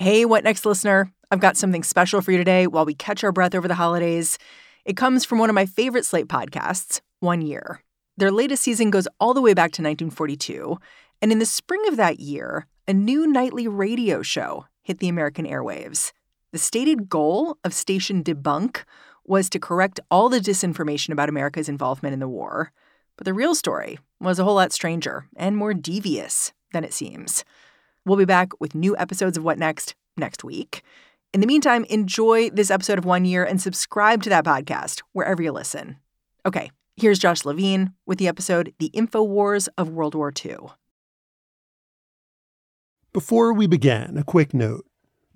Hey, What Next listener? I've got something special for you today while we catch our breath over the holidays. It comes from one of my favorite Slate podcasts, One Year. Their latest season goes all the way back to 1942. And in the spring of that year, a new nightly radio show hit the American airwaves. The stated goal of Station Debunk was to correct all the disinformation about America's involvement in the war. But the real story was a whole lot stranger and more devious than it seems. We'll be back with new episodes of What Next next week. In the meantime, enjoy this episode of One Year and subscribe to that podcast wherever you listen. Okay, here's Josh Levin with the episode The Info Wars of World War II. Before we begin, a quick note.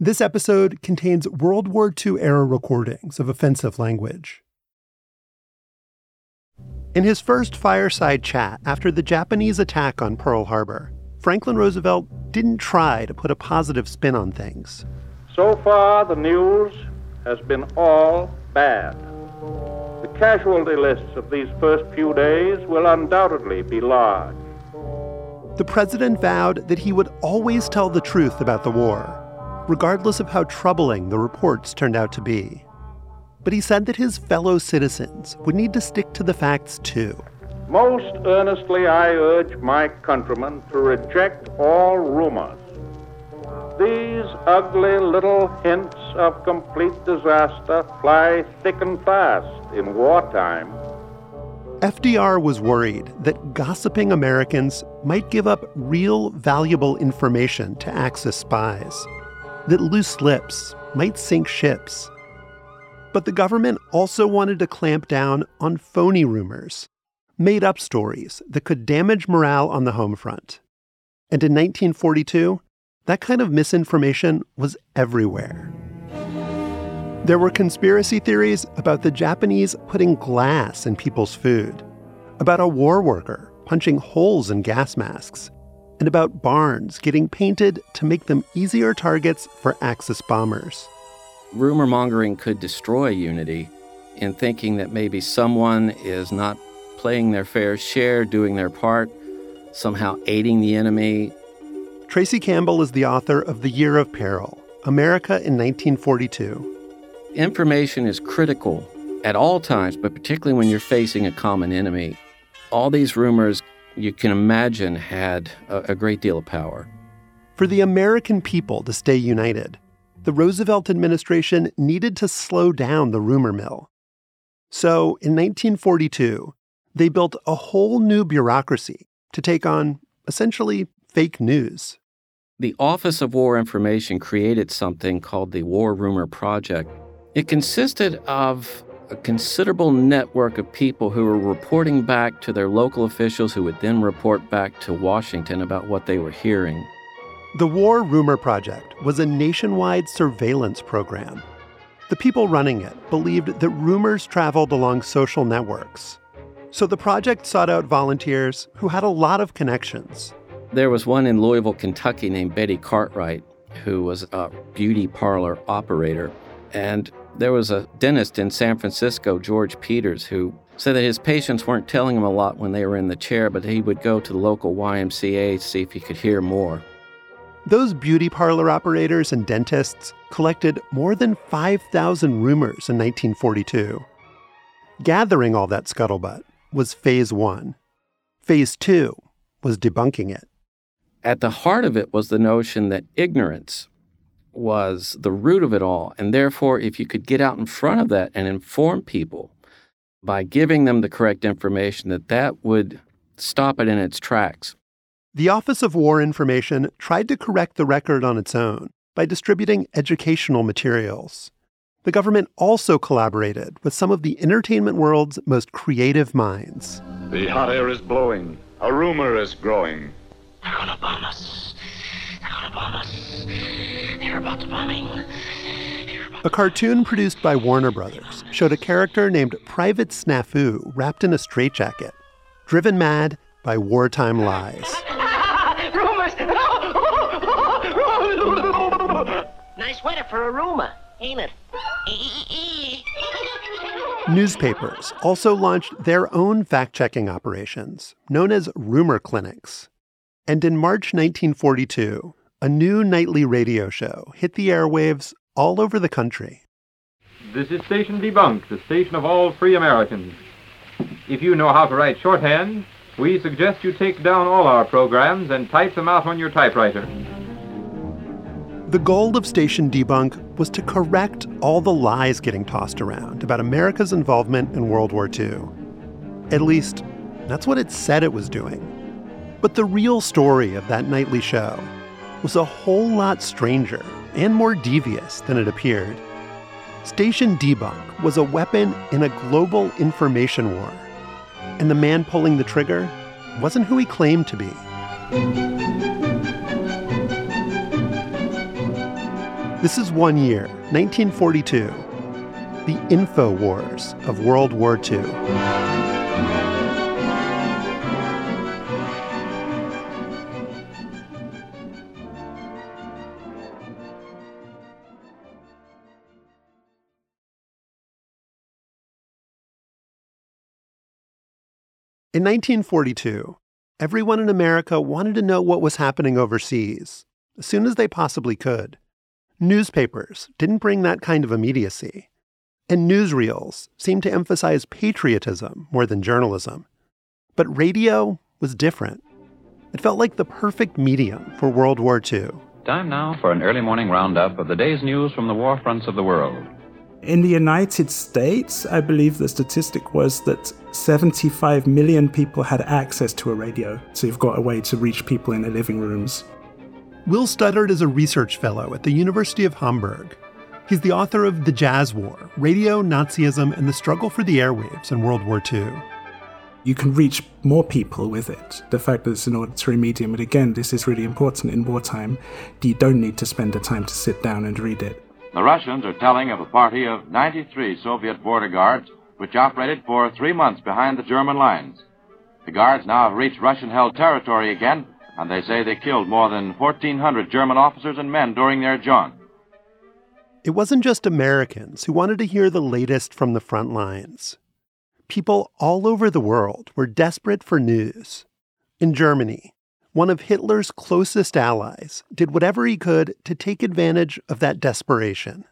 This episode contains World War II era recordings of offensive language. In his first fireside chat after the Japanese attack on Pearl Harbor, Franklin Roosevelt didn't try to put a positive spin on things. So far, the news has been all bad. The casualty lists of these first few days will undoubtedly be large. The president vowed that he would always tell the truth about the war, regardless of how troubling the reports turned out to be. But he said that his fellow citizens would need to stick to the facts too. Most earnestly, I urge my countrymen to reject all rumors. These ugly little hints of complete disaster fly thick and fast in wartime. FDR was worried that gossiping Americans might give up real valuable information to Axis spies, that loose lips might sink ships. But the government also wanted to clamp down on phony rumors made up stories that could damage morale on the home front. And in 1942, that kind of misinformation was everywhere. There were conspiracy theories about the Japanese putting glass in people's food, about a war worker punching holes in gas masks, and about barns getting painted to make them easier targets for Axis bombers. Rumor mongering could destroy unity in thinking that maybe someone is not playing their fair share, doing their part, somehow aiding the enemy. Tracy Campbell is the author of The Year of Peril America in 1942. Information is critical at all times, but particularly when you're facing a common enemy. All these rumors, you can imagine, had a, a great deal of power. For the American people to stay united, the Roosevelt administration needed to slow down the rumor mill. So, in 1942, they built a whole new bureaucracy to take on essentially fake news. The Office of War Information created something called the War Rumor Project. It consisted of a considerable network of people who were reporting back to their local officials who would then report back to Washington about what they were hearing. The War Rumor Project was a nationwide surveillance program. The people running it believed that rumors traveled along social networks so the project sought out volunteers who had a lot of connections. There was one in Louisville, Kentucky named Betty Cartwright, who was a beauty parlor operator. And there was a dentist in San Francisco, George Peters, who said that his patients weren't telling him a lot when they were in the chair, but he would go to the local YMCA to see if he could hear more. Those beauty parlor operators and dentists collected more than 5,000 rumors in 1942. Gathering all that scuttlebutt was phase one. Phase two was debunking it. At the heart of it was the notion that ignorance was the root of it all. And therefore, if you could get out in front of that and inform people by giving them the correct information, that that would stop it in its tracks. The Office of War Information tried to correct the record on its own by distributing educational materials. The government also collaborated with some of the entertainment world's most creative minds. The hot air is blowing. A rumor is growing. They're gonna bomb us. They're gonna bomb us. They're about to bombing. A cartoon produced by Warner Brothers showed a character named Private Snafu wrapped in a straitjacket, driven mad by wartime lies. Rumors! nice weather for a rumor, ain't? Newspapers also launched their own fact checking operations, known as rumor clinics. And in March 1942, a new nightly radio show hit the airwaves all over the country. This is Station Debunked, the station of all free Americans. If you know how to write shorthand, we suggest you take down all our programs and type them out on your typewriter. The goal of Station Debunk was to correct all the lies getting tossed around about America's involvement in World War II. At least, that's what it said it was doing. But the real story of that nightly show was a whole lot stranger and more devious than it appeared. Station Debunk was a weapon in a global information war. And the man pulling the trigger wasn't who he claimed to be. This is one year, 1942, the info wars of World War II. In 1942, everyone in America wanted to know what was happening overseas as soon as they possibly could. Newspapers didn't bring that kind of immediacy, and newsreels seemed to emphasize patriotism more than journalism. But radio was different. It felt like the perfect medium for World War II. Time now for an early morning roundup of the day's news from the war fronts of the world. In the United States, I believe the statistic was that 75 million people had access to a radio, so you've got a way to reach people in their living rooms. Will Studdert is a research fellow at the University of Hamburg. He's the author of The Jazz War Radio, Nazism, and the Struggle for the Airwaves in World War II. You can reach more people with it. The fact that it's an auditory medium, and again, this is really important in wartime, you don't need to spend the time to sit down and read it. The Russians are telling of a party of 93 Soviet border guards which operated for three months behind the German lines. The guards now have reached Russian held territory again, and they say they killed more than 1,400 German officers and men during their jaunt. It wasn't just Americans who wanted to hear the latest from the front lines. People all over the world were desperate for news. In Germany, one of Hitler's closest allies, did whatever he could to take advantage of that desperation.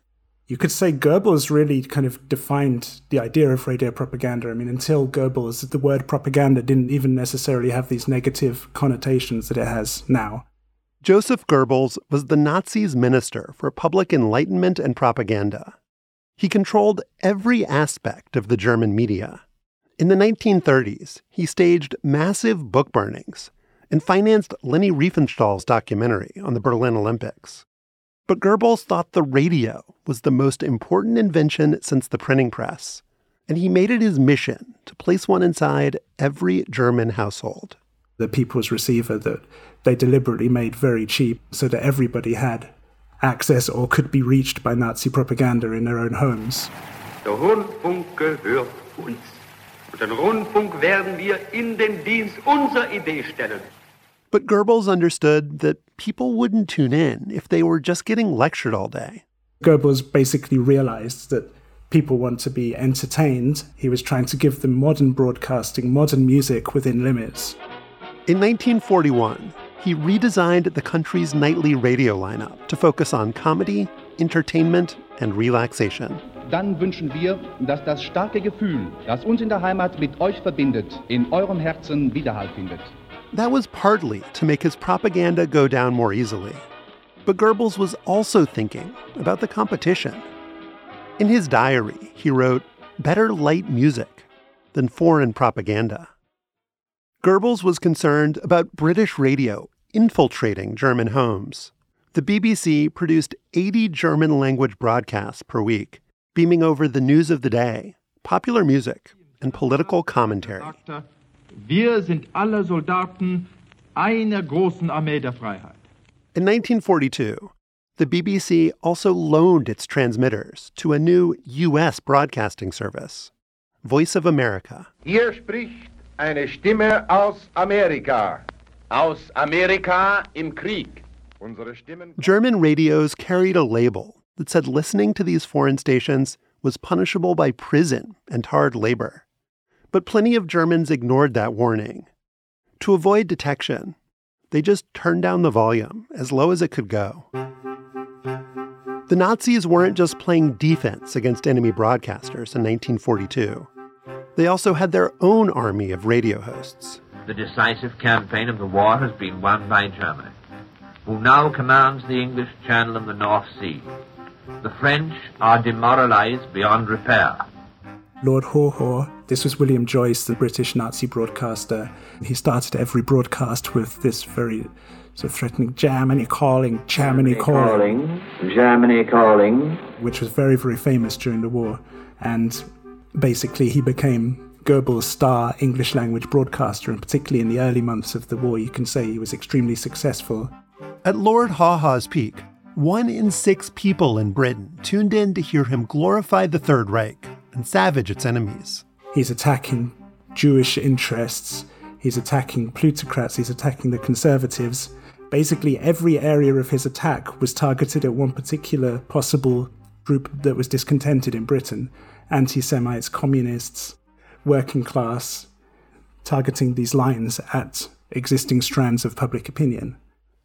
You could say Goebbels really kind of defined the idea of radio propaganda. I mean, until Goebbels, the word propaganda didn't even necessarily have these negative connotations that it has now. Joseph Goebbels was the Nazis' minister for public enlightenment and propaganda. He controlled every aspect of the German media. In the 1930s, he staged massive book burnings and financed Leni Riefenstahl's documentary on the Berlin Olympics. But Goebbels thought the radio was the most important invention since the printing press, and he made it his mission to place one inside every German household. The people's receiver that they deliberately made very cheap so that everybody had access or could be reached by Nazi propaganda in their own homes. Der Rundfunk gehört uns. Und den Rundfunk werden wir in den Dienst unserer Idee stellen. But Goebbels understood that people wouldn't tune in if they were just getting lectured all day. Goebbels basically realized that people want to be entertained. He was trying to give them modern broadcasting, modern music within limits. In 1941, he redesigned the country's nightly radio lineup to focus on comedy, entertainment, and relaxation. Dann wünschen wir, dass das starke Gefühl, das uns in der Heimat mit euch verbindet, in eurem Herzen Widerhall findet. That was partly to make his propaganda go down more easily. But Goebbels was also thinking about the competition. In his diary, he wrote, Better light music than foreign propaganda. Goebbels was concerned about British radio infiltrating German homes. The BBC produced 80 German language broadcasts per week, beaming over the news of the day, popular music, and political commentary. Wir sind alle Soldaten einer großen Armee der Freiheit. In 1942, the BBC also loaned its transmitters to a new U.S. broadcasting service, Voice of America. Hier spricht eine Stimme aus Amerika. Aus Amerika im Krieg. Unsere German radios carried a label that said listening to these foreign stations was punishable by prison and hard labor. But plenty of Germans ignored that warning. To avoid detection, they just turned down the volume as low as it could go. The Nazis weren't just playing defense against enemy broadcasters in 1942. They also had their own army of radio hosts. The decisive campaign of the war has been won by Germany, who now commands the English Channel and the North Sea. The French are demoralized beyond repair. Lord Haw Haw, this was William Joyce, the British Nazi broadcaster. He started every broadcast with this very sort of threatening Germany calling, Germany, calling, calling, Germany calling, which was very, very famous during the war. And basically, he became Goebbels' star English language broadcaster, and particularly in the early months of the war, you can say he was extremely successful. At Lord Haw Haw's peak, one in six people in Britain tuned in to hear him glorify the Third Reich and savage its enemies. He's attacking Jewish interests, he's attacking plutocrats, he's attacking the conservatives. Basically, every area of his attack was targeted at one particular possible group that was discontented in Britain anti Semites, communists, working class, targeting these lines at existing strands of public opinion.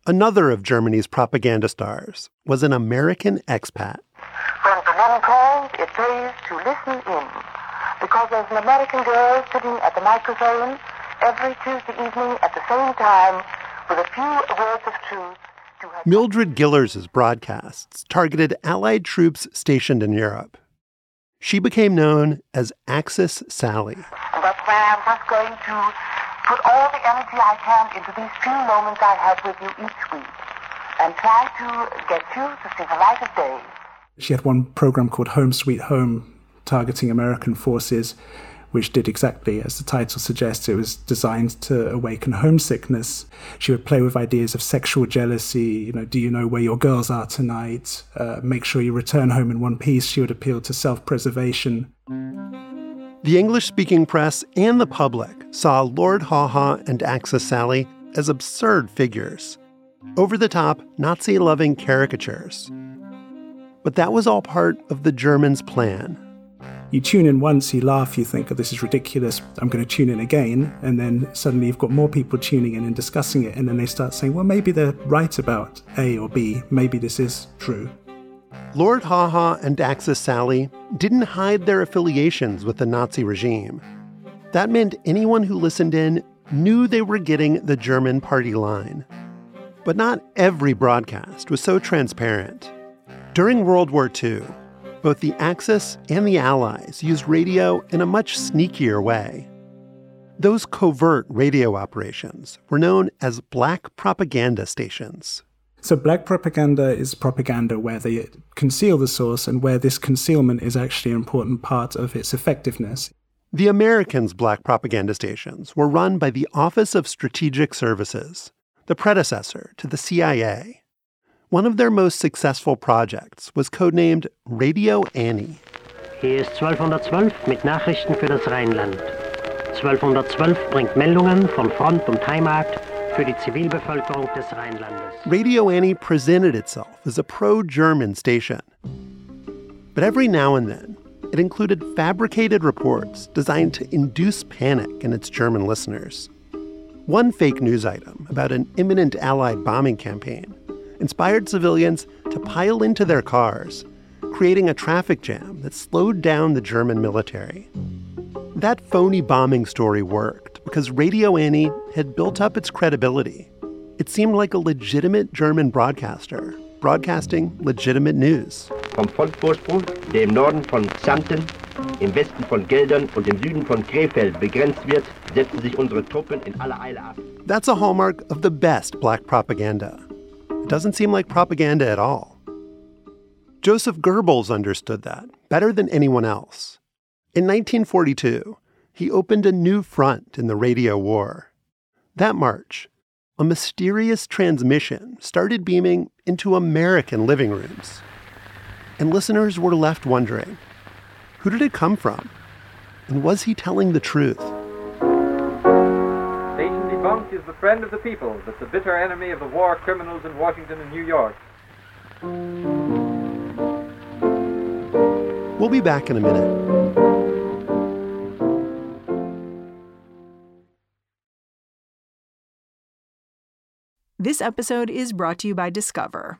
Another of Germany's propaganda stars was an American expat. When the men call, it pays to listen in. Because there's an American girl sitting at the microphone every Tuesday evening at the same time with a few words of truth. Mildred Gillars' broadcasts targeted Allied troops stationed in Europe. She became known as Axis Sally. And that's why I'm just going to put all the energy I can into these few moments I have with you each week and try to get you to see the light of day. She had one program called Home Sweet Home, targeting American forces, which did exactly as the title suggests. It was designed to awaken homesickness. She would play with ideas of sexual jealousy. You know, do you know where your girls are tonight? Uh, make sure you return home in one piece. She would appeal to self preservation. The English speaking press and the public saw Lord Haw Haw and Axis Sally as absurd figures, over the top, Nazi loving caricatures. But that was all part of the Germans' plan. You tune in once, you laugh, you think, oh, this is ridiculous, I'm going to tune in again. And then suddenly you've got more people tuning in and discussing it. And then they start saying, well, maybe they're right about A or B. Maybe this is true. Lord Haw and Axis Sally didn't hide their affiliations with the Nazi regime. That meant anyone who listened in knew they were getting the German party line. But not every broadcast was so transparent. During World War II, both the Axis and the Allies used radio in a much sneakier way. Those covert radio operations were known as black propaganda stations. So, black propaganda is propaganda where they conceal the source and where this concealment is actually an important part of its effectiveness. The Americans' black propaganda stations were run by the Office of Strategic Services, the predecessor to the CIA. One of their most successful projects was codenamed Radio Annie. Hier ist 1212 mit Nachrichten für das Rheinland. 1212 bringt Meldungen von Front und Heimat für die Zivilbevölkerung des Rheinlandes. Radio Annie presented itself as a pro German station. But every now and then, it included fabricated reports designed to induce panic in its German listeners. One fake news item about an imminent Allied bombing campaign inspired civilians to pile into their cars, creating a traffic jam that slowed down the German military. That phony bombing story worked because Radio Annie had built up its credibility. It seemed like a legitimate German broadcaster, broadcasting legitimate news. Vom Frontvorsprung, der im Norden von Xanten, im Westen von Geldern und im Süden von Krefeld begrenzt wird, setzen sich unsere Truppen in aller Eile ab. That's a hallmark of the best black propaganda. Doesn't seem like propaganda at all. Joseph Goebbels understood that better than anyone else. In 1942, he opened a new front in the radio war. That March, a mysterious transmission started beaming into American living rooms. And listeners were left wondering who did it come from? And was he telling the truth? Station debunked is the friend of the people, but the bitter enemy of the war criminals in Washington and New York. We'll be back in a minute. This episode is brought to you by Discover.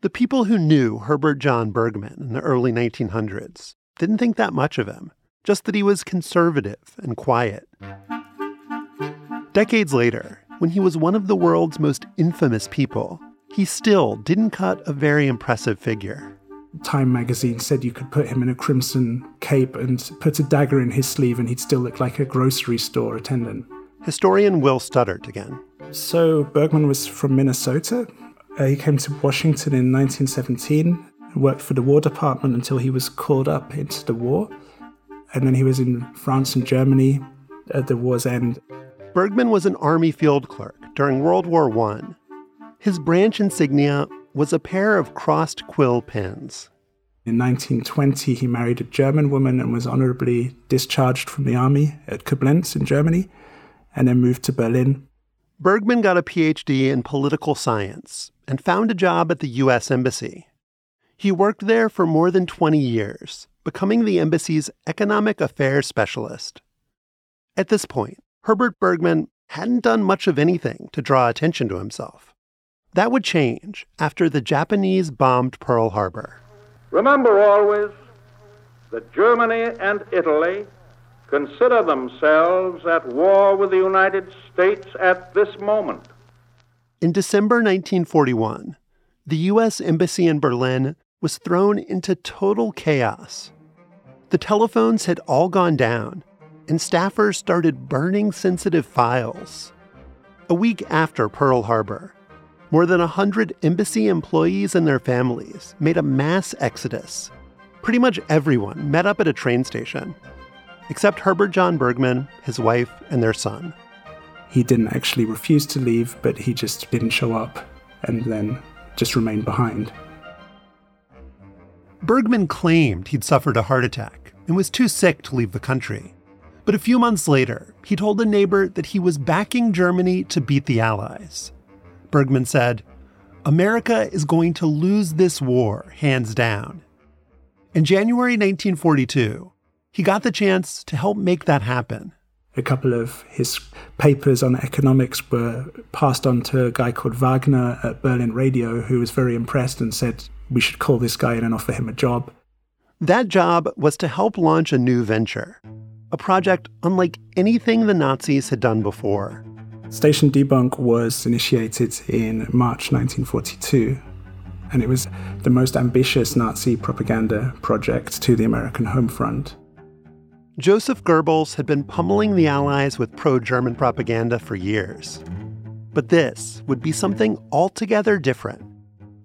The people who knew Herbert John Burgman in the early 1900s didn't think that much of him, just that he was conservative and quiet. Decades later, when he was one of the world's most infamous people, he still didn't cut a very impressive figure. Time magazine said you could put him in a crimson cape and put a dagger in his sleeve and he'd still look like a grocery store attendant. Historian Will Studdert again. So, Burgman was from Minnesota. Uh, he came to Washington in 1917, worked for the War Department until he was called up into the war. And then he was in France and Germany at the war's end. Burgman was an Army field clerk during World War I. His branch insignia was a pair of crossed quill pens. In 1920, he married a German woman and was honorably discharged from the army at Koblenz in Germany, and then moved to Berlin. Burgman got a PhD in political science and found a job at the U.S. Embassy. He worked there for more than 20 years, becoming the embassy's economic affairs specialist. At this point, Herbert Burgman hadn't done much of anything to draw attention to himself. That would change after the Japanese bombed Pearl Harbor. Remember always that Germany and Italy consider themselves at war with the United States at this moment. In December 1941, the U.S. Embassy in Berlin was thrown into total chaos. The telephones had all gone down, and staffers started burning sensitive files. A week after Pearl Harbor, more than 100 embassy employees and their families made a mass exodus. Pretty much everyone met up at a train station, except Herbert John Burgman, his wife, and their son. He didn't actually refuse to leave, but he just didn't show up and then just remained behind. Burgman claimed he'd suffered a heart attack and was too sick to leave the country. But a few months later, he told a neighbor that he was backing Germany to beat the Allies. Burgman said, America is going to lose this war, hands down. In January 1942, he got the chance to help make that happen. A couple of his papers on economics were passed on to a guy called Wagner at Berlin Radio, who was very impressed and said, We should call this guy in and offer him a job. That job was to help launch a new venture, a project unlike anything the Nazis had done before. Station Debunk was initiated in March 1942, and it was the most ambitious Nazi propaganda project to the American home front. Joseph Goebbels had been pummeling the Allies with pro German propaganda for years. But this would be something altogether different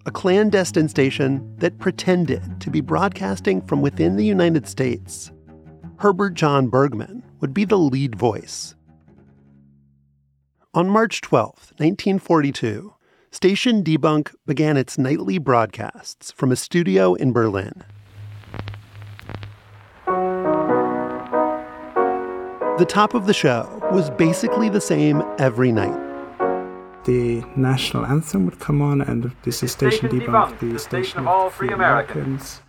a clandestine station that pretended to be broadcasting from within the United States. Herbert John Burgman would be the lead voice. On March 12, 1942, Station Debunk began its nightly broadcasts from a studio in Berlin. The top of the show was basically the same every night. The national anthem would come on, and this is Station, Station Debunk, Debunk, the the station station of of all free free Americans.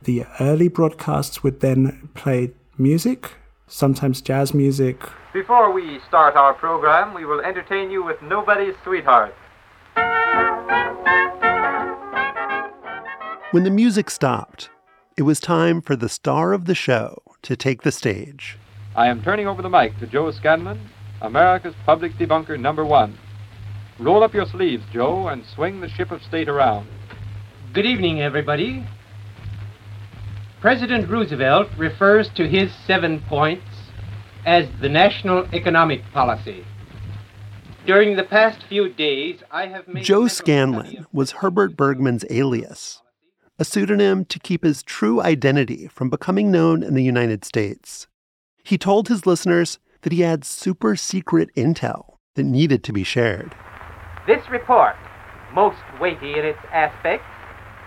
The early broadcasts would then play music, sometimes jazz music, Before we start our program, we will entertain you with Nobody's Sweetheart. When the music stopped, it was time for the star of the show to take the stage. I am turning over the mic to Joe Scanlon, America's public debunker number one. Roll up your sleeves, Joe, and swing the ship of state around. Good evening, everybody. President Roosevelt refers to his seven points as the national economic policy. During the past few days, I have made Joe Scanlon was Herbert Burgman's alias, a pseudonym to keep his true identity from becoming known in the United States. He told his listeners that he had super secret intel that needed to be shared. This report, most weighty in its aspects,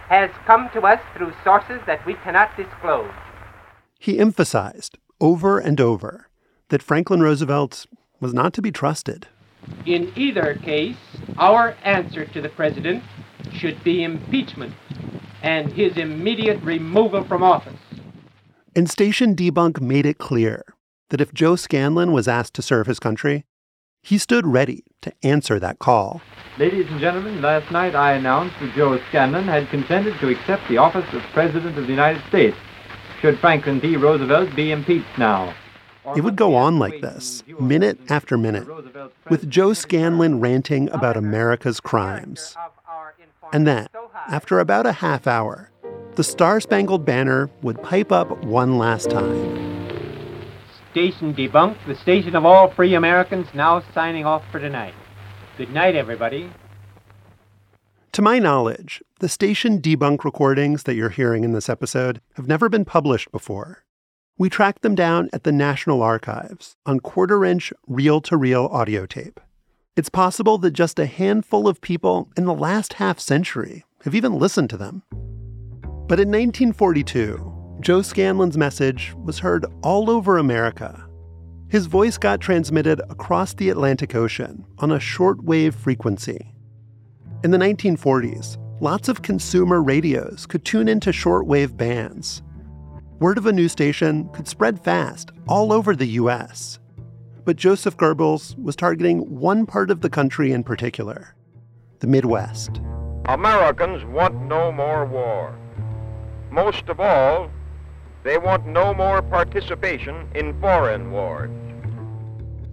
has come to us through sources that we cannot disclose. He emphasized over and over that Franklin Roosevelt was not to be trusted. In either case, our answer to the president should be impeachment and his immediate removal from office. And Station Debunk made it clear that if Joe Scanlon was asked to serve his country, he stood ready to answer that call. Ladies and gentlemen, last night I announced that Joe Scanlon had consented to accept the office of President of the United States should Franklin D. Roosevelt be impeached now. It would go on like this, minute after minute, with Joe Scanlon ranting about America's crimes. And then, after about a half hour, the Star Spangled Banner would pipe up one last time. Station debunked, the station of all free Americans, now signing off for tonight. Good night, everybody. To my knowledge, the station debunk recordings that you're hearing in this episode have never been published before. We tracked them down at the National Archives on quarter inch reel to reel audio tape. It's possible that just a handful of people in the last half century have even listened to them. But in 1942, Joe Scanlon's message was heard all over America. His voice got transmitted across the Atlantic Ocean on a shortwave frequency. In the 1940s, lots of consumer radios could tune into shortwave bands. Word of a new station could spread fast all over the US. But Joseph Goebbels was targeting one part of the country in particular the Midwest. Americans want no more war. Most of all, they want no more participation in foreign wars.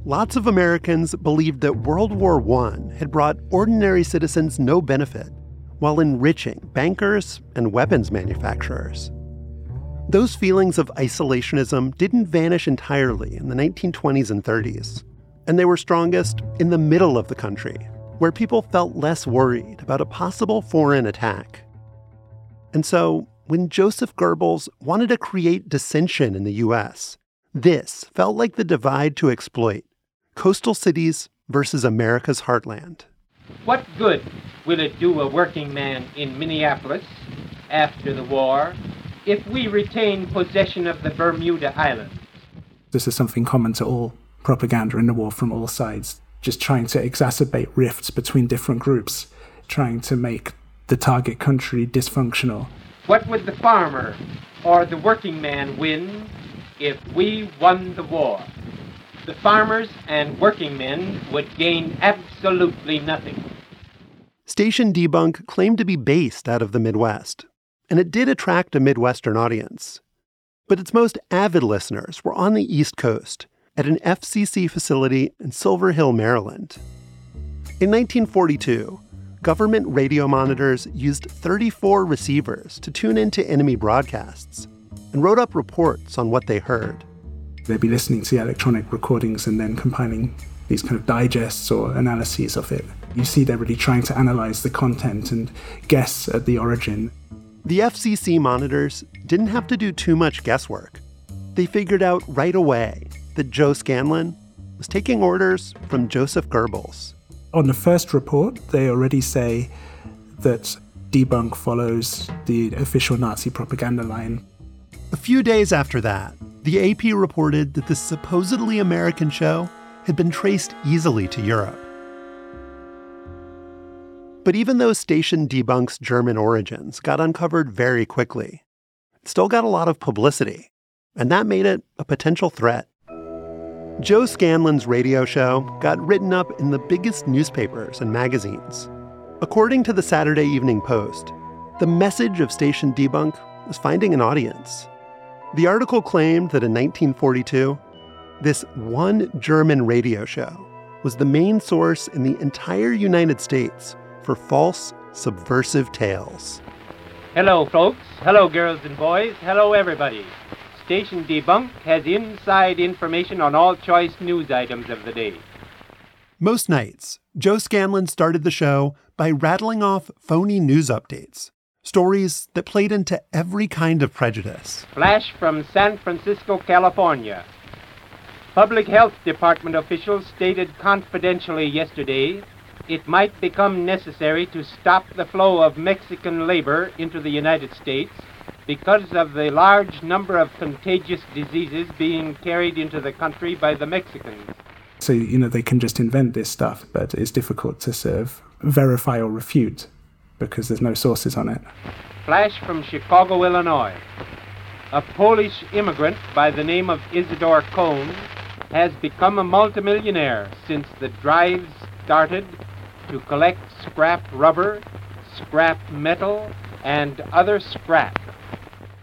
Lots of Americans believed that World War I had brought ordinary citizens no benefit while enriching bankers and weapons manufacturers. Those feelings of isolationism didn't vanish entirely in the 1920s and 30s, and they were strongest in the middle of the country, where people felt less worried about a possible foreign attack. And so, when Joseph Goebbels wanted to create dissension in the US, this felt like the divide to exploit coastal cities versus America's heartland. What good will it do a working man in Minneapolis after the war if we retain possession of the Bermuda Islands? This is something common to all propaganda in the war from all sides, just trying to exacerbate rifts between different groups, trying to make the target country dysfunctional. What would the farmer or the working man win if we won the war? The farmers and working men would gain absolutely nothing. Station Debunk claimed to be based out of the Midwest, and it did attract a Midwestern audience. But its most avid listeners were on the East Coast at an FCC facility in Silver Hill, Maryland. In 1942, government radio monitors used 34 receivers to tune into enemy broadcasts and wrote up reports on what they heard. They'd be listening to the electronic recordings and then compiling these kind of digests or analyses of it. You see they're really trying to analyze the content and guess at the origin. The FCC monitors didn't have to do too much guesswork. They figured out right away that Joe Scanlon was taking orders from Joseph Goebbels. On the first report, they already say that debunk follows the official Nazi propaganda line. A few days after that, the AP reported that the supposedly American show had been traced easily to Europe. But even though Station Debunk's German origins got uncovered very quickly, it still got a lot of publicity, and that made it a potential threat. Joe Scanlon's radio show got written up in the biggest newspapers and magazines. According to the Saturday Evening Post, the message of Station Debunk was finding an audience. The article claimed that in 1942, this one German radio show was the main source in the entire United States for false, subversive tales. Hello, folks. Hello, girls and boys. Hello, everybody. Station Debunk has inside information on all choice news items of the day. Most nights, Joe Scanlon started the show by rattling off phony news updates, stories that played into every kind of prejudice. Flash from San Francisco, California. Public Health Department officials stated confidentially yesterday it might become necessary to stop the flow of Mexican labor into the United States because of the large number of contagious diseases being carried into the country by the Mexicans. So, you know, they can just invent this stuff, but it's difficult to sort of verify or refute because there's no sources on it. Flash from Chicago, Illinois. A Polish immigrant by the name of Isidore Cohn has become a multimillionaire since the drives started to collect scrap rubber, scrap metal, and other scrap.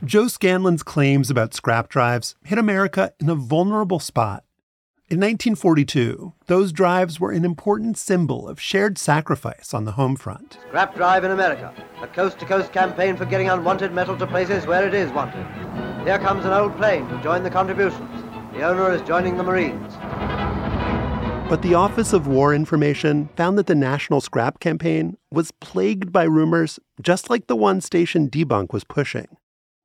Joe Scanlon's claims about scrap drives hit America in a vulnerable spot. In 1942, those drives were an important symbol of shared sacrifice on the home front. Scrap Drive in America, a coast to coast campaign for getting unwanted metal to places where it is wanted. Here comes an old plane to join the contributions. The owner is joining the Marines. But the Office of War Information found that the National Scrap Campaign was plagued by rumors just like the one Station Debunk was pushing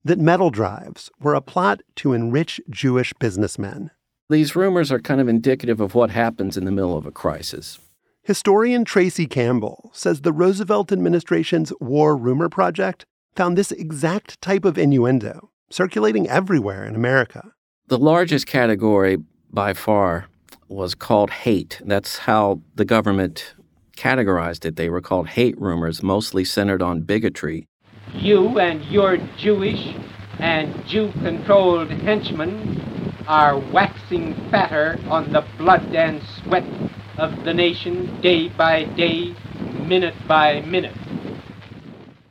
that metal drives were a plot to enrich Jewish businessmen. These rumors are kind of indicative of what happens in the middle of a crisis. Historian Tracy Campbell says the Roosevelt administration's War Rumor Project found this exact type of innuendo circulating everywhere in America. The largest category by far was called hate. That's how the government categorized it. They were called hate rumors, mostly centered on bigotry. You and your Jewish and Jew controlled henchmen are waxing fatter on the blood and sweat of the nation day by day, minute by minute.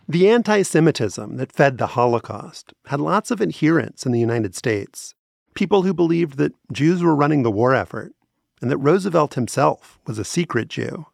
The anti Semitism that fed the Holocaust had lots of adherents in the United States. People who believed that Jews were running the war effort and that Roosevelt himself was a secret Jew.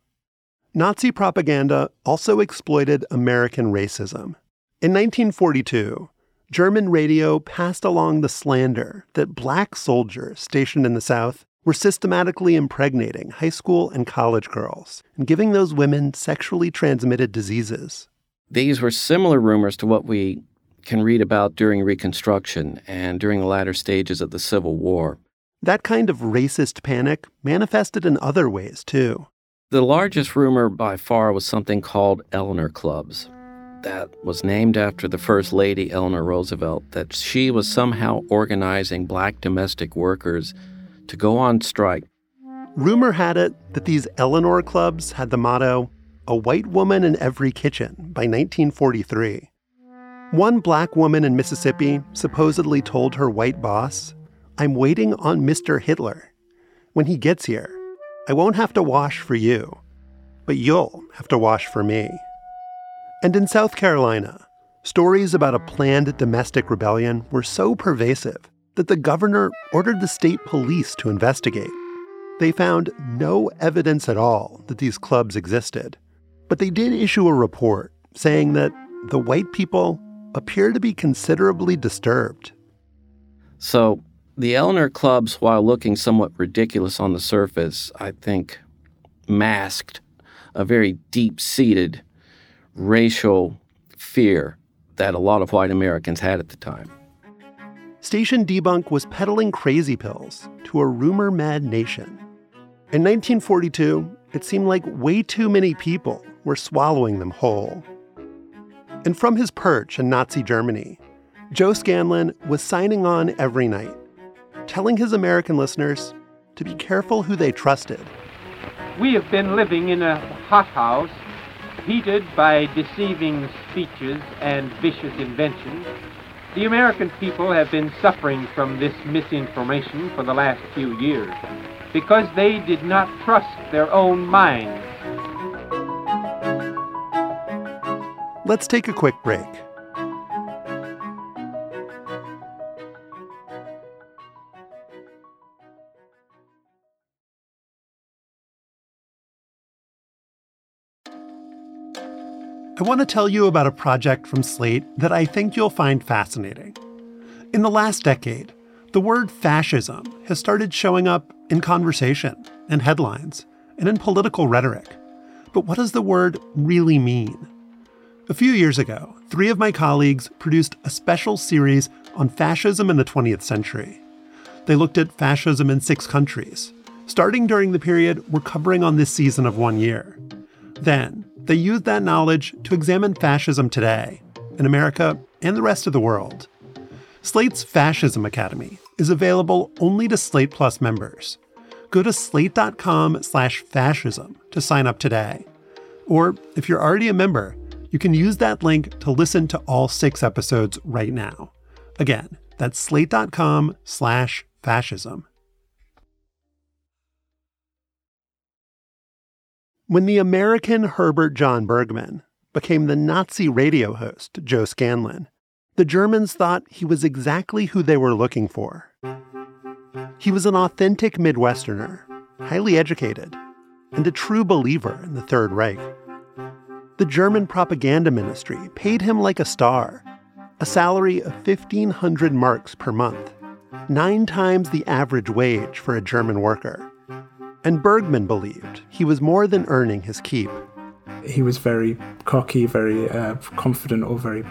Nazi propaganda also exploited American racism. In 1942, German radio passed along the slander that black soldiers stationed in the South were systematically impregnating high school and college girls and giving those women sexually transmitted diseases. These were similar rumors to what we can read about during Reconstruction and during the latter stages of the Civil War. That kind of racist panic manifested in other ways, too. The largest rumor by far was something called Eleanor Clubs that was named after the First Lady Eleanor Roosevelt, that she was somehow organizing black domestic workers to go on strike. Rumor had it that these Eleanor clubs had the motto, a white woman in every kitchen by 1943. One black woman in Mississippi supposedly told her white boss, I'm waiting on Mr. Hitler. When he gets here, I won't have to wash for you, but you'll have to wash for me. And in South Carolina, stories about a planned domestic rebellion were so pervasive that the governor ordered the state police to investigate. They found no evidence at all that these clubs existed, but they did issue a report saying that the white people appear to be considerably disturbed. So, the Eleanor clubs, while looking somewhat ridiculous on the surface, I think masked a very deep seated racial fear that a lot of white Americans had at the time. Station Debunk was peddling crazy pills to a rumor mad nation. In 1942, it seemed like way too many people were swallowing them whole. And from his perch in Nazi Germany, Joe Scanlon was signing on every night, telling his American listeners to be careful who they trusted. We have been living in a hothouse heated by deceiving speeches and vicious inventions, the American people have been suffering from this misinformation for the last few years because they did not trust their own minds. Let's take a quick break. I want to tell you about a project from Slate that I think you'll find fascinating. In the last decade, the word fascism has started showing up in conversation and headlines and in political rhetoric. But what does the word really mean? A few years ago, three of my colleagues produced a special series on fascism in the 20th century. They looked at fascism in six countries, starting during the period we're covering on this season of One Year. Then, they used that knowledge to examine fascism today, in America and the rest of the world. Slate's Fascism Academy is available only to Slate Plus members. Go to slate.com slash fascism to sign up today. Or if you're already a member, you can use that link to listen to all six episodes right now. Again, that's slate.com slash fascism. When the American Herbert John Burgman became the Nazi radio host, Joe Scanlon, the Germans thought he was exactly who they were looking for. He was an authentic Midwesterner, highly educated, and a true believer in the Third Reich. The German propaganda ministry paid him like a star, a salary of 1,500 marks per month, nine times the average wage for a German worker. And Burgman believed he was more than earning his keep. He was very cocky, very uh, confident, or very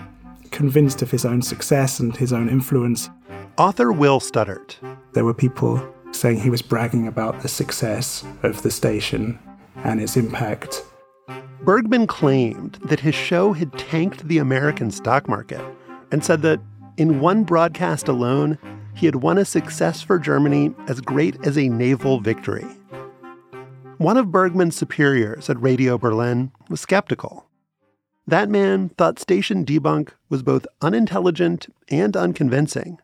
convinced of his own success and his own influence. Author Will Studdert. There were people saying he was bragging about the success of the station and its impact. Burgman claimed that his show had tanked the American stock market and said that in one broadcast alone, he had won a success for Germany as great as a naval victory. One of Burgman's superiors at Radio Berlin was skeptical. That man thought Station Debunk was both unintelligent and unconvincing.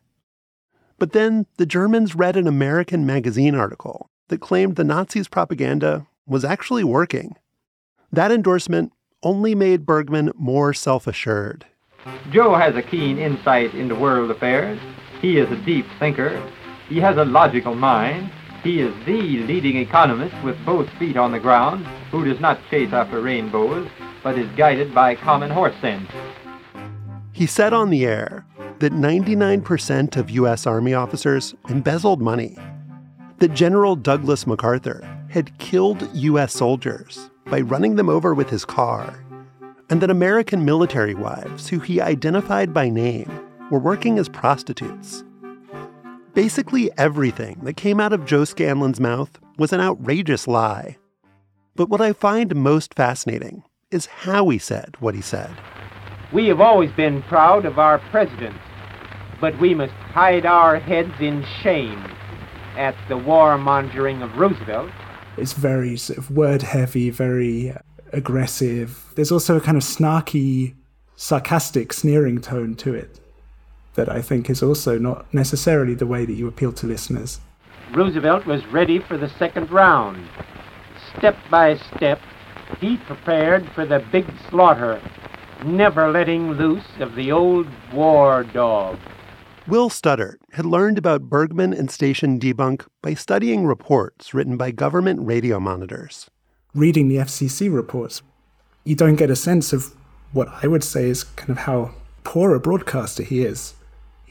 But then the Germans read an American magazine article that claimed the Nazis' propaganda was actually working. That endorsement only made Burgman more self assured. Joe has a keen insight into world affairs. He is a deep thinker. He has a logical mind. He is the leading economist with both feet on the ground who does not chase after rainbows, but is guided by common horse sense. He said on the air that 99% of U.S. Army officers embezzled money, that General Douglas MacArthur had killed U.S. soldiers by running them over with his car, and that American military wives, who he identified by name, were working as prostitutes. Basically, everything that came out of Joe Scanlon's mouth was an outrageous lie. But what I find most fascinating is how he said what he said. We have always been proud of our president, but we must hide our heads in shame at the warmongering of Roosevelt. It's very sort of word heavy, very aggressive. There's also a kind of snarky, sarcastic, sneering tone to it that I think is also not necessarily the way that you appeal to listeners. Roosevelt was ready for the second round. Step by step, he prepared for the big slaughter, never letting loose of the old war dog. Will Studdert had learned about Burgman and station debunk by studying reports written by government radio monitors. Reading the FCC reports, you don't get a sense of what I would say is kind of how poor a broadcaster he is.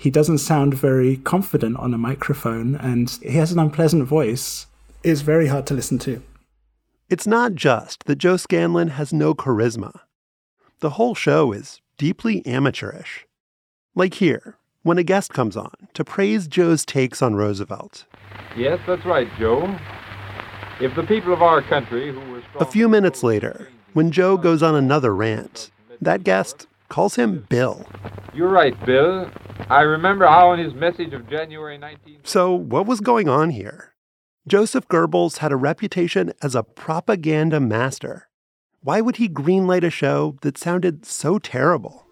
He doesn't sound very confident on a microphone and he has an unpleasant voice. It's very hard to listen to. It's not just that Joe Scanlon has no charisma. The whole show is deeply amateurish. Like here, when a guest comes on to praise Joe's takes on Roosevelt. Yes, that's right, Joe. If the people of our country who were A few minutes later, when Joe goes on another rant, that guest calls him Bill. You're right, Bill. I remember how in his message of January 19... So, what was going on here? Joseph Goebbels had a reputation as a propaganda master. Why would he greenlight a show that sounded so terrible?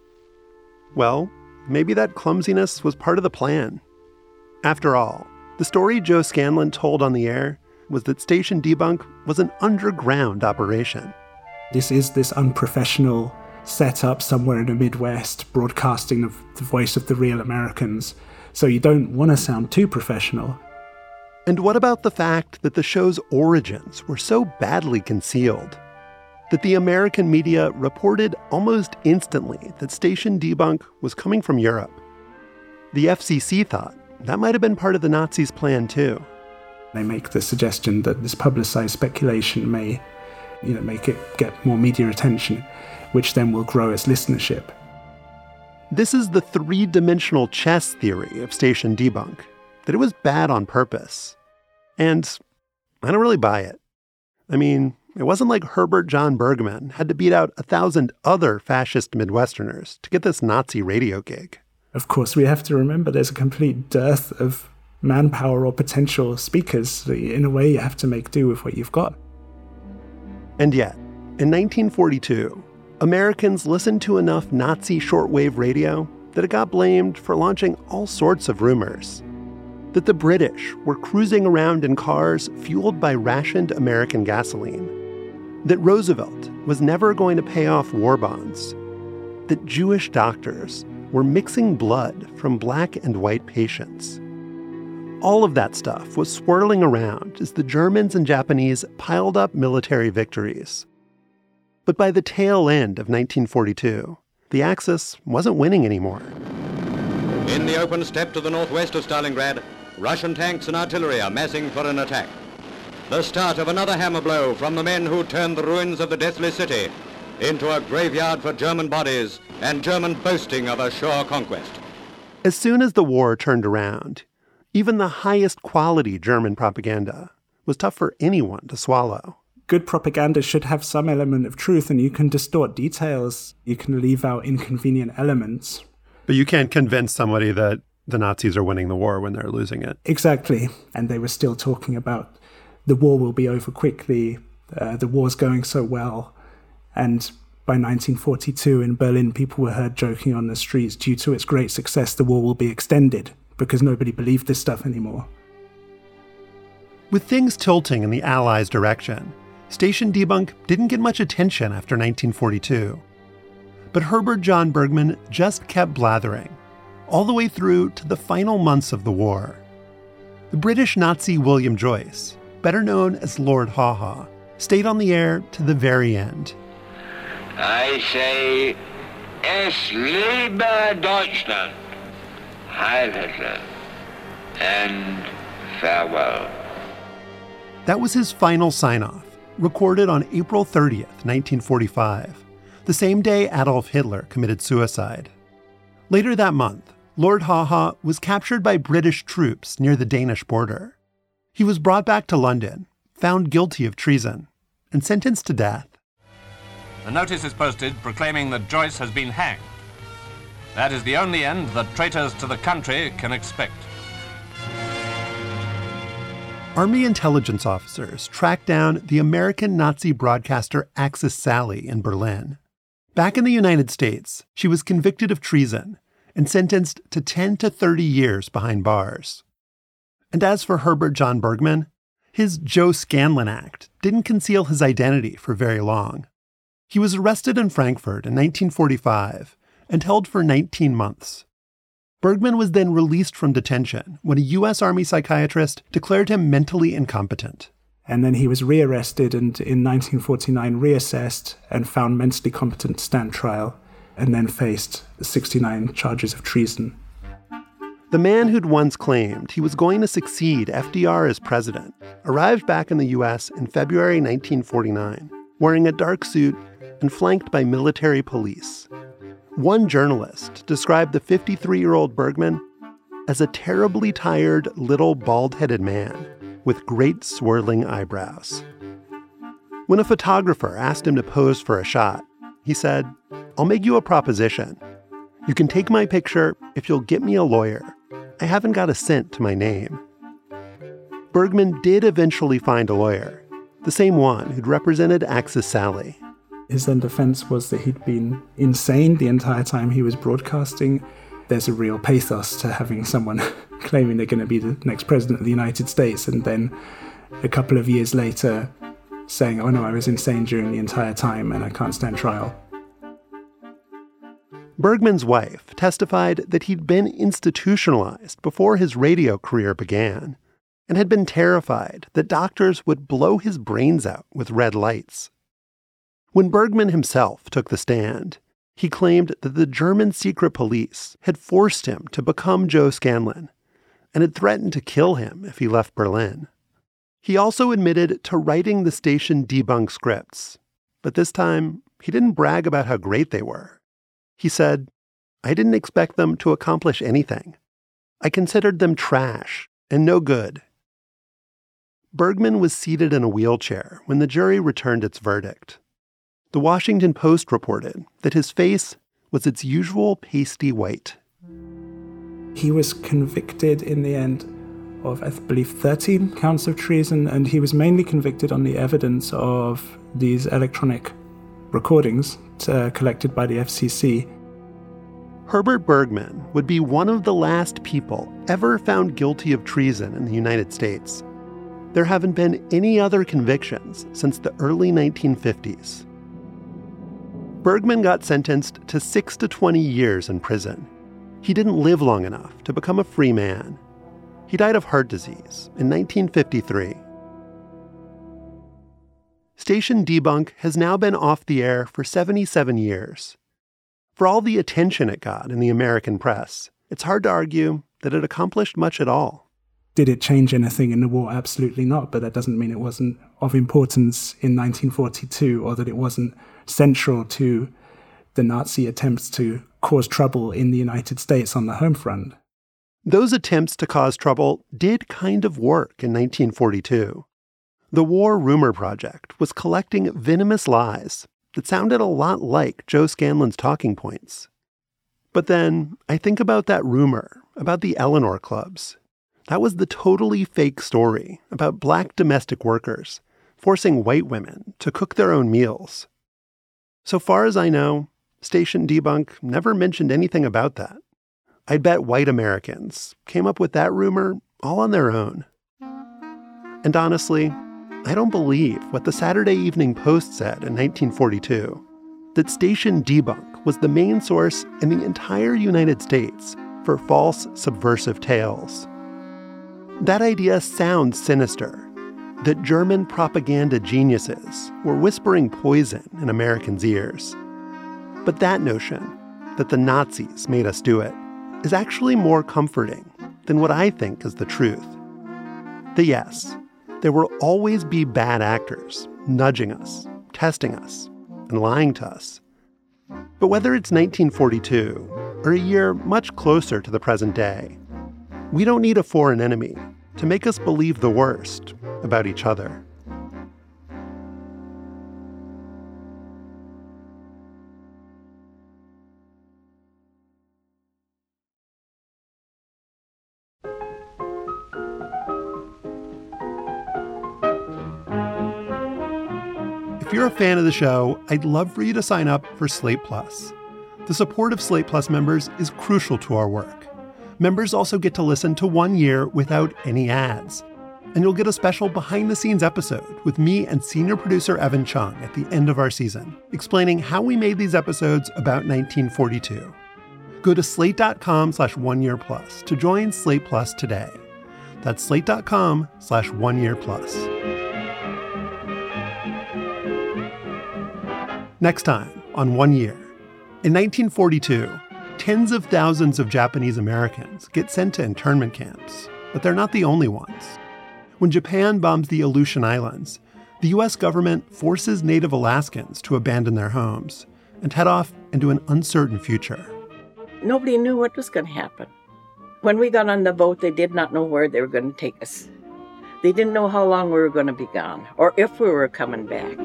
Well, maybe that clumsiness was part of the plan. After all, the story Joe Scanlon told on the air was that Station Debunk was an underground operation. This is this unprofessional set up somewhere in the Midwest, broadcasting the, the voice of the real Americans. So you don't want to sound too professional. And what about the fact that the show's origins were so badly concealed? That the American media reported almost instantly that Station Debunk was coming from Europe. The FCC thought that might have been part of the Nazis' plan too. They make the suggestion that this publicized speculation may, you know, make it get more media attention which then will grow its listenership. This is the three dimensional chess theory of station debunk that it was bad on purpose. And I don't really buy it. I mean, it wasn't like Herbert John Burgman had to beat out a thousand other fascist Midwesterners to get this Nazi radio gig. Of course, we have to remember there's a complete dearth of manpower or potential speakers. In a way, you have to make do with what you've got. And yet, in 1942, Americans listened to enough Nazi shortwave radio that it got blamed for launching all sorts of rumors. That the British were cruising around in cars fueled by rationed American gasoline. That Roosevelt was never going to pay off war bonds. That Jewish doctors were mixing blood from black and white patients. All of that stuff was swirling around as the Germans and Japanese piled up military victories. But by the tail end of 1942, the Axis wasn't winning anymore. In the open steppe to the northwest of Stalingrad, Russian tanks and artillery are massing for an attack. The start of another hammer blow from the men who turned the ruins of the deathly city into a graveyard for German bodies and German boasting of a sure conquest. As soon as the war turned around, even the highest quality German propaganda was tough for anyone to swallow. Good propaganda should have some element of truth, and you can distort details, you can leave out inconvenient elements. But you can't convince somebody that the Nazis are winning the war when they're losing it. Exactly. And they were still talking about the war will be over quickly, uh, the war's going so well. And by 1942 in Berlin, people were heard joking on the streets due to its great success, the war will be extended because nobody believed this stuff anymore. With things tilting in the Allies' direction, Station Debunk didn't get much attention after 1942. But Herbert John Burgman just kept blathering, all the way through to the final months of the war. The British Nazi William Joyce, better known as Lord Haw Haw, stayed on the air to the very end. I say, es lebe Deutschland, Heil Hitler, and farewell. That was his final sign off, recorded on April 30th, 1945, the same day Adolf Hitler committed suicide. Later that month, Lord Haw was captured by British troops near the Danish border. He was brought back to London, found guilty of treason, and sentenced to death. The notice is posted proclaiming that Joyce has been hanged. That is the only end that traitors to the country can expect. Army intelligence officers tracked down the American Nazi broadcaster Axis Sally in Berlin. Back in the United States, she was convicted of treason and sentenced to 10 to 30 years behind bars. And as for Herbert John Burgman, his Joe Scanlon Act didn't conceal his identity for very long. He was arrested in Frankfurt in 1945 and held for 19 months. Burgman was then released from detention when a U.S. Army psychiatrist declared him mentally incompetent. And then he was rearrested and in 1949 reassessed and found mentally competent to stand trial, and then faced 69 charges of treason. The man who'd once claimed he was going to succeed FDR as president arrived back in the U.S. in February 1949, wearing a dark suit and flanked by military police. One journalist described the 53 year old Burgman as a terribly tired little bald headed man with great swirling eyebrows. When a photographer asked him to pose for a shot, he said, I'll make you a proposition. You can take my picture if you'll get me a lawyer. I haven't got a cent to my name. Burgman did eventually find a lawyer, the same one who'd represented Axis Sally. His then defense was that he'd been insane the entire time he was broadcasting. There's a real pathos to having someone claiming they're going to be the next president of the United States and then a couple of years later saying, oh no, I was insane during the entire time and I can't stand trial. Burgman's wife testified that he'd been institutionalized before his radio career began and had been terrified that doctors would blow his brains out with red lights. When Burgman himself took the stand, he claimed that the German secret police had forced him to become Joe Scanlon and had threatened to kill him if he left Berlin. He also admitted to writing the station debunk scripts, but this time he didn't brag about how great they were. He said, I didn't expect them to accomplish anything. I considered them trash and no good. Burgman was seated in a wheelchair when the jury returned its verdict. The Washington Post reported that his face was its usual pasty white. He was convicted in the end of, I believe, 13 counts of treason, and he was mainly convicted on the evidence of these electronic recordings uh, collected by the FCC. Herbert Burgman would be one of the last people ever found guilty of treason in the United States. There haven't been any other convictions since the early 1950s. Burgman got sentenced to 6 to 20 years in prison. He didn't live long enough to become a free man. He died of heart disease in 1953. Station Debunk has now been off the air for 77 years. For all the attention it got in the American press, it's hard to argue that it accomplished much at all. Did it change anything in the war? Absolutely not, but that doesn't mean it wasn't of importance in 1942 or that it wasn't central to the Nazi attempts to cause trouble in the United States on the home front. Those attempts to cause trouble did kind of work in 1942. The War Rumor Project was collecting venomous lies that sounded a lot like Joe Scanlon's talking points. But then I think about that rumor about the Eleanor clubs. That was the totally fake story about black domestic workers forcing white women to cook their own meals. So far as I know, Station Debunk never mentioned anything about that. I'd bet white Americans came up with that rumor all on their own. And honestly, I don't believe what the Saturday Evening Post said in 1942 that Station Debunk was the main source in the entire United States for false subversive tales. That idea sounds sinister that German propaganda geniuses were whispering poison in Americans' ears. But that notion, that the Nazis made us do it, is actually more comforting than what I think is the truth. That yes, there will always be bad actors nudging us, testing us, and lying to us. But whether it's 1942 or a year much closer to the present day, we don't need a foreign enemy to make us believe the worst about each other. If you're a fan of the show, I'd love for you to sign up for Slate Plus. The support of Slate Plus members is crucial to our work. Members also get to listen to one year without any ads. And you'll get a special behind the scenes episode with me and senior producer Evan Chung at the end of our season, explaining how we made these episodes about 1942. Go to slate.com slash one year plus to join Slate Plus today. That's slate.com slash one year plus. Next time on One Year. In 1942, tens of thousands of Japanese Americans get sent to internment camps, but they're not the only ones. When Japan bombs the Aleutian Islands, the US government forces native Alaskans to abandon their homes and head off into an uncertain future. Nobody knew what was going to happen. When we got on the boat, they did not know where they were going to take us. They didn't know how long we were going to be gone or if we were coming back.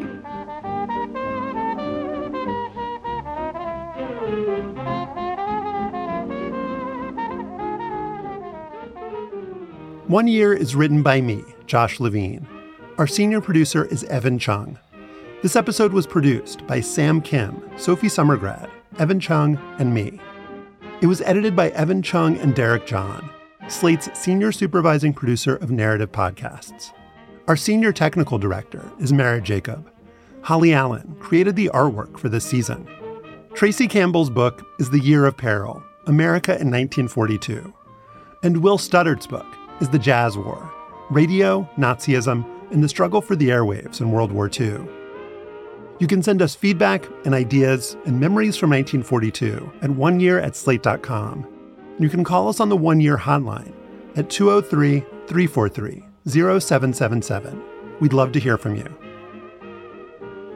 One Year is written by me, Josh Levin. Our senior producer is Evan Chung. This episode was produced by Sam Kim, Sophie Summergrad, Evan Chung, and me. It was edited by Evan Chung and Derek John, Slate's senior supervising producer of narrative podcasts. Our senior technical director is Merritt Jacob. Holly Allen created the artwork for this season. Tracy Campbell's book is The Year of Peril America in 1942. And Will Studdert's book is The Jazz War Radio, Nazism, and the Struggle for the Airwaves in World War II. You can send us feedback and ideas and memories from 1942 at oneyear at slate.com. You can call us on the One Year hotline at 203 343 0777. We'd love to hear from you.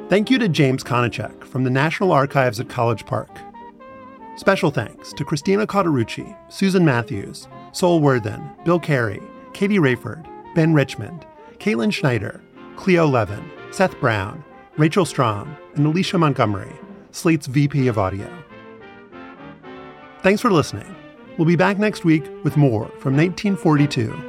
Thank you to James Konachek from the National Archives at College Park. Special thanks to Christina Cauterucci, Susan Matthews, Sol Worthen, Bill Carey, Katie Rayford, Ben Richmond, Caitlin Schneider, Cleo Levin, Seth Brown, Rachel Strong, and Alicia Montgomery, Slate's VP of Audio. Thanks for listening. We'll be back next week with more from 1942.